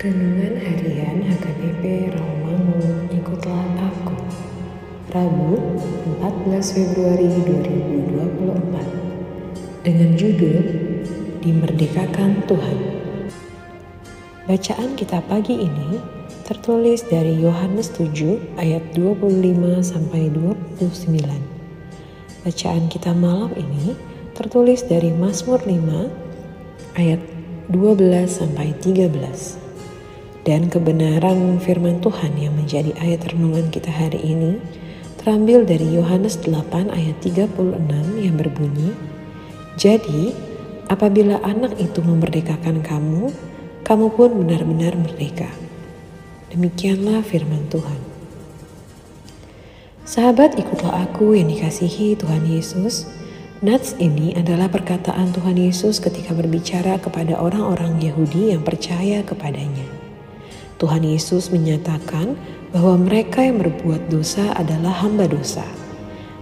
Renungan Harian HKBP Rawamangun Ikutlah Aku. Rabu 14 Februari 2024 Dengan judul Dimerdekakan Tuhan. Bacaan kita pagi ini tertulis dari Yohanes 7 ayat 25 sampai 29 Bacaan kita malam ini tertulis dari Mazmur 5 ayat 12 sampai 13. Dan kebenaran firman Tuhan yang menjadi ayat renungan kita hari ini terambil dari Yohanes 8 ayat 36 yang berbunyi, Jadi, apabila anak itu memerdekakan kamu, kamu pun benar-benar merdeka. Demikianlah firman Tuhan. Sahabat ikutlah aku yang dikasihi Tuhan Yesus. Nats ini adalah perkataan Tuhan Yesus ketika berbicara kepada orang-orang Yahudi yang percaya kepadanya. Tuhan Yesus menyatakan bahwa mereka yang berbuat dosa adalah hamba dosa.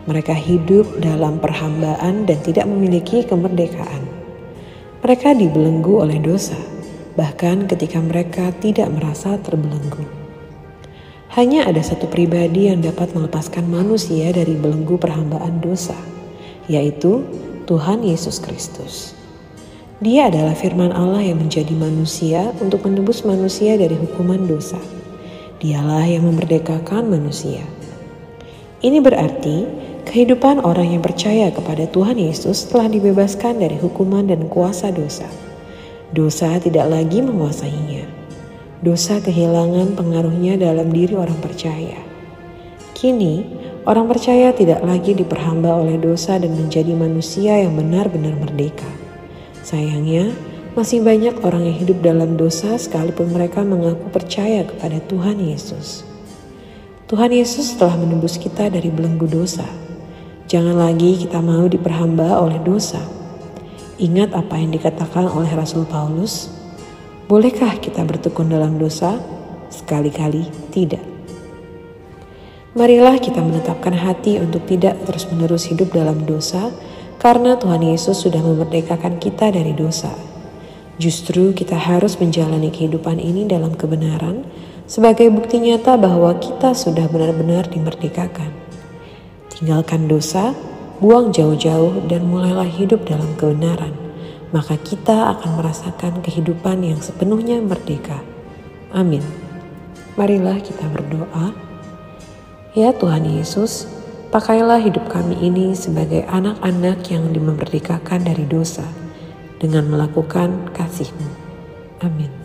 Mereka hidup dalam perhambaan dan tidak memiliki kemerdekaan. Mereka dibelenggu oleh dosa, bahkan ketika mereka tidak merasa terbelenggu. Hanya ada satu pribadi yang dapat melepaskan manusia dari belenggu perhambaan dosa, yaitu Tuhan Yesus Kristus. Dia adalah firman Allah yang menjadi manusia untuk menebus manusia dari hukuman dosa. Dialah yang memerdekakan manusia. Ini berarti kehidupan orang yang percaya kepada Tuhan Yesus telah dibebaskan dari hukuman dan kuasa dosa. Dosa tidak lagi menguasainya. Dosa kehilangan pengaruhnya dalam diri orang percaya. Kini, orang percaya tidak lagi diperhamba oleh dosa dan menjadi manusia yang benar-benar merdeka. Sayangnya, masih banyak orang yang hidup dalam dosa sekalipun mereka mengaku percaya kepada Tuhan Yesus. Tuhan Yesus telah menembus kita dari belenggu dosa. Jangan lagi kita mau diperhamba oleh dosa. Ingat apa yang dikatakan oleh Rasul Paulus, Bolehkah kita bertekun dalam dosa? Sekali-kali tidak. Marilah kita menetapkan hati untuk tidak terus-menerus hidup dalam dosa, karena Tuhan Yesus sudah memerdekakan kita dari dosa. Justru kita harus menjalani kehidupan ini dalam kebenaran sebagai bukti nyata bahwa kita sudah benar-benar dimerdekakan. Tinggalkan dosa, buang jauh-jauh dan mulailah hidup dalam kebenaran. Maka kita akan merasakan kehidupan yang sepenuhnya merdeka. Amin. Marilah kita berdoa. Ya Tuhan Yesus, Pakailah hidup kami ini sebagai anak-anak yang dimerdekakan dari dosa dengan melakukan kasih-Mu. Amin.